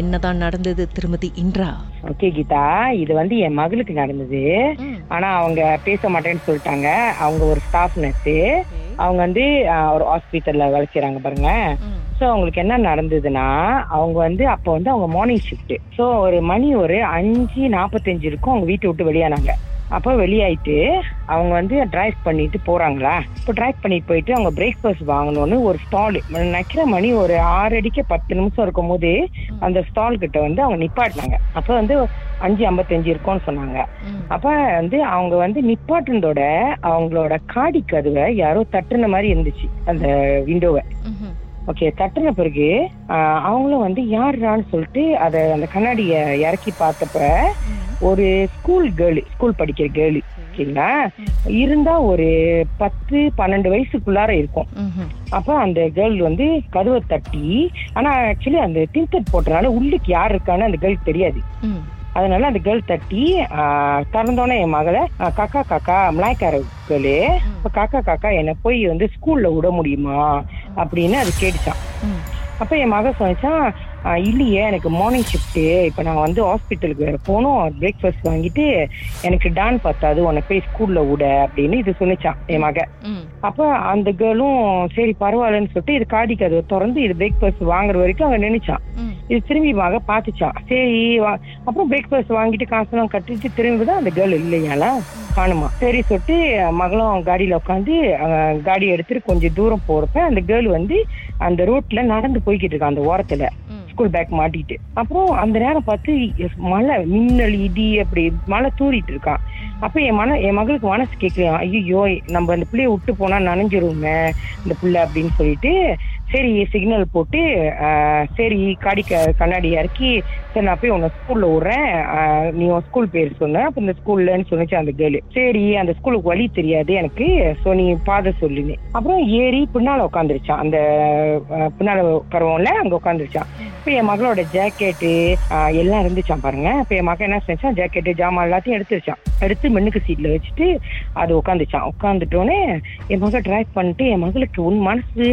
என்னதான் நடந்தது திருமதி இன்றா ஓகே கீதா இது வந்து என் மகளுக்கு நடந்தது. ஆனா அவங்க பேச மாட்டேன்னு சொல்லிட்டாங்க. அவங்க ஒரு ஸ்டாஃப் நர்ஸு அவங்க வந்து ஒரு ஹாஸ்பிட்டல்ல வேலை செய்றாங்க பாருங்க. ஸோ அவங்களுக்கு என்ன நடந்ததுன்னா அவங்க வந்து அப்போ வந்து அவங்க மார்னிங் ஷிஃப்ட் ஸோ ஒரு மணி ஒரு அஞ்சு நாற்பத்தஞ்சு இருக்கும். அவங்க வீட்டை விட்டு வெளியானாங்க. அப்போ வெளியாயிட்டு அவங்க வந்து டிரைவ் பண்ணிட்டு போறாங்களா? இப்போ டிரைவ் பண்ணிட்டு போயிட்டு அவங்க பிரேக்ஃபாஸ்ட் வாங்கணும்னு ஒரு ஸ்டால் நினைக்கிற மணி ஒரு ஆறு அடிக்க பத்து நிமிஷம் இருக்கும் போது அந்த ஸ்டால் கிட்ட வந்து அவங்க நிப்பாட்டினாங்க. அப்போ வந்து அஞ்சு ஐம்பத்தஞ்சு இருக்கும்னு சொன்னாங்க. அப்ப வந்து அவங்க வந்து நிப்பாட்டுனதோட அவங்களோட காடி கதவை யாரோ தட்டுன மாதிரி இருந்துச்சு அந்த விண்டோவை ஓகே தட்டுன பிறகு அவங்களும் வந்து யாருடான்னு சொல்லிட்டு அத அந்த கண்ணாடிய இறக்கி பார்த்தப்ப ஒரு ஸ்கூல் கேர்ளு ஸ்கூல் படிக்கிற கேர்ளு ஓகேங்களா இருந்தா ஒரு பத்து பன்னெண்டு வயசுக்குள்ளார இருக்கும். அப்ப அந்த கேர்ள் வந்து கதவை தட்டி ஆனா ஆக்சுவலி அந்த டின்டட் போட்டனால உள்ளுக்கு யார் இருக்கான்னு அந்த கேர்ள் தெரியாது. அதனால அந்த கேர்ள் தட்டி ஆஹ், திறந்தோன்னே என் மகளை காக்கா காக்கா மலாய்க்கார கேர்ளு காக்கா காக்கா என்னை போய் வந்து ஸ்கூல்ல விட முடியுமா? அப்படின்னு அது கேட்டுச்சான் அப்ப என் மக சொன்னான் இல்லையே எனக்கு மார்னிங் ஷிஃப்ட் இப்ப நான் வந்து ஹாஸ்பிட்டலுக்கு வேற போகணும். பிரேக்ஃபாஸ்ட் வாங்கிட்டு எனக்கு டான் பத்தாது உன்னை போய் ஸ்கூல்ல விட அப்படின்னு இது சொன்னிச்சான் என் மக. அப்ப அந்த கேர்ளும் சரி பரவாயில்லன்னு சொல்லிட்டு இது காடி கதவை திறந்து இது பிரேக்ஃபாஸ்ட் வாங்குற வரைக்கும் அவன் நினைச்சான் இது திரும்பி மக பாத்துச்சான் சரி வா- அப்புறம் பிரேக்ஃபாஸ்ட் வாங்கிட்டு காசெல்லாம் கட்டிட்டு திரும்பி தான் அந்த கேர்ள் இல்லையால காணுமா. சரி சொல்லிட்டு மகளும் காடியில உட்காந்து காடி எடுத்துட்டு கொஞ்சம் தூரம் போறப்ப அந்த கேர்ள் வந்து அந்த ரோட்ல நடந்து போய்கிட்டு இருக்கா அந்த ஓரத்துல. ஸ்கூல் பேக் மாட்டிட்டு. அப்புறம் அந்த நேரம் பார்த்து மழை மின்னல் இடி அப்படி மழை தூறிட்டு இருக்கான் அப்ப என் மன என் மகளுக்கு மனசு கேட்கலாம் ஐயோ நம்ம அந்த பிள்ளைய விட்டு போனா நனைஞ்சிருமே இந்த பிள்ளை அப்படின்னு சொல்லிட்டு சரி சிக்னல் போட்டு சரி காடி கண்ணாடி இறக்கி சரி நான் போய் உன்னை ஸ்கூல்ல விடுறேன். நீ உன் ஸ்கூல் பேர் சொன்ன அப்ப இந்த ஸ்கூல்லன்னு சொன்னிச்சு அந்த கேர்ளு சரி அந்த ஸ்கூலுக்கு வழி தெரியாது எனக்கு சோ நீ பாத சொல்லுன்னு. அப்புறம் ஏறி பின்னால உட்காந்துருச்சான் அந்த பின்னால பருவம்ல அங்க உட்காந்துருச்சான் இப்ப என் மகளோட ஜாக்கெட்டு எல்லாம் இருந்துச்சான் பாருங்க. இப்ப என் மகன் என்ன செஞ்சான்? ஜாக்கெட்டு ஜாமான் எல்லாத்தையும் எடுத்துருச்சான். எடுத்து மின்னுக்கு சீட்ல வச்சுட்டு அது உட்காந்துச்சான் உட்காந்துட்டோன்னே என் மகள் டிரைவ் பண்ணிட்டு என் மகளுக்கு உன் மனசு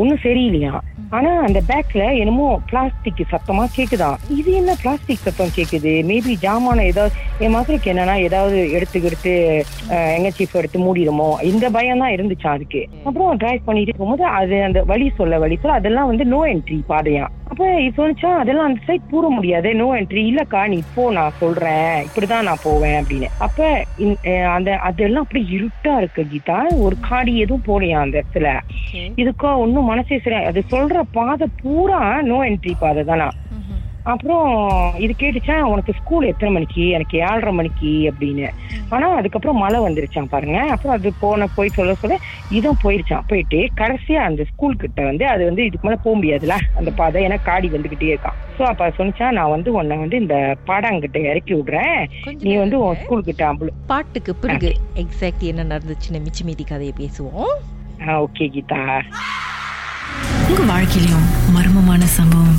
ஒன்னும் சரியில்லையா? ஆனா அந்த பேக்ல என்னமோ பிளாஸ்டிக் சத்தமா கேக்குதா? இது என்ன பிளாஸ்டிக் சத்தம் கேக்குது? மேபி ஜாமான ஏதாவது என் மகளுக்கு என்னன்னா ஏதாவது எடுத்து எடுத்து எங்க சீஃப் எடுத்து மூடிடுமோ? இந்த பயம் தான் இருந்துச்சு அதுக்கு. அப்புறம் டிரைவ் பண்ணிட்டு போகும்போது அது அந்த வழி சொல்ல வழி சொல்ல அதெல்லாம் வந்து நோ என்ட்ரி பாதையா. அப்ப சொன்னிச்சா அதெல்லாம் அந்த சைட் பூர முடியாது நோ என்ட்ரி இல்லக்கா நீ போ நான் சொல்றேன். இப்படிதான் நான் போவேன் அப்படின்னு. அப்ப அந்த அதெல்லாம் அப்படி இருட்டா இருக்கு கீதா. ஒரு காடி எதுவும் போலையா அந்த இடத்துல? இதுக்கோ ஒன்னும் மனசே சரி அது சொல்ற பாதை பூரா நோ என்ட்ரி பாதை தானா? அப்புறம் இது கேட்டுச்சா உனக்கு ஸ்கூல் எத்தனை மணிக்கு? எனக்கு ஏழரை மணிக்கு அப்படின்னு. ஆனா அதுக்கப்புறம் மழை வந்துருச்சான் பாருங்க. அப்புறம் அது போன போய் சொல்ல சொல்ல இதுவும் போயிருச்சான் போயிட்டு கடைசியா அந்த ஸ்கூல் கிட்ட வந்து அது வந்து இதுக்கு மேல போக முடியாதுல அந்த பாதை. ஏன்னா காடி வந்துகிட்டே இருக்கான் சோ அப்ப சொன்னிச்சா நான் வந்து உன்னை வந்து இந்த பாடாங்கிட்ட இறக்கி விடுறேன். நீ வந்து உன் ஸ்கூல் கிட்ட பாட்டுக்கு பிறகு எக்ஸாக்ட் என்ன நடந்துச்சுன்னு மிச்ச மீதி கதையை பேசுவோம். ஓகே கீதா. உங்க வாழ்க்கையிலும் மர்மமான சம்பவம்.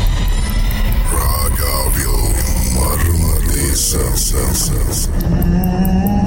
Sensação.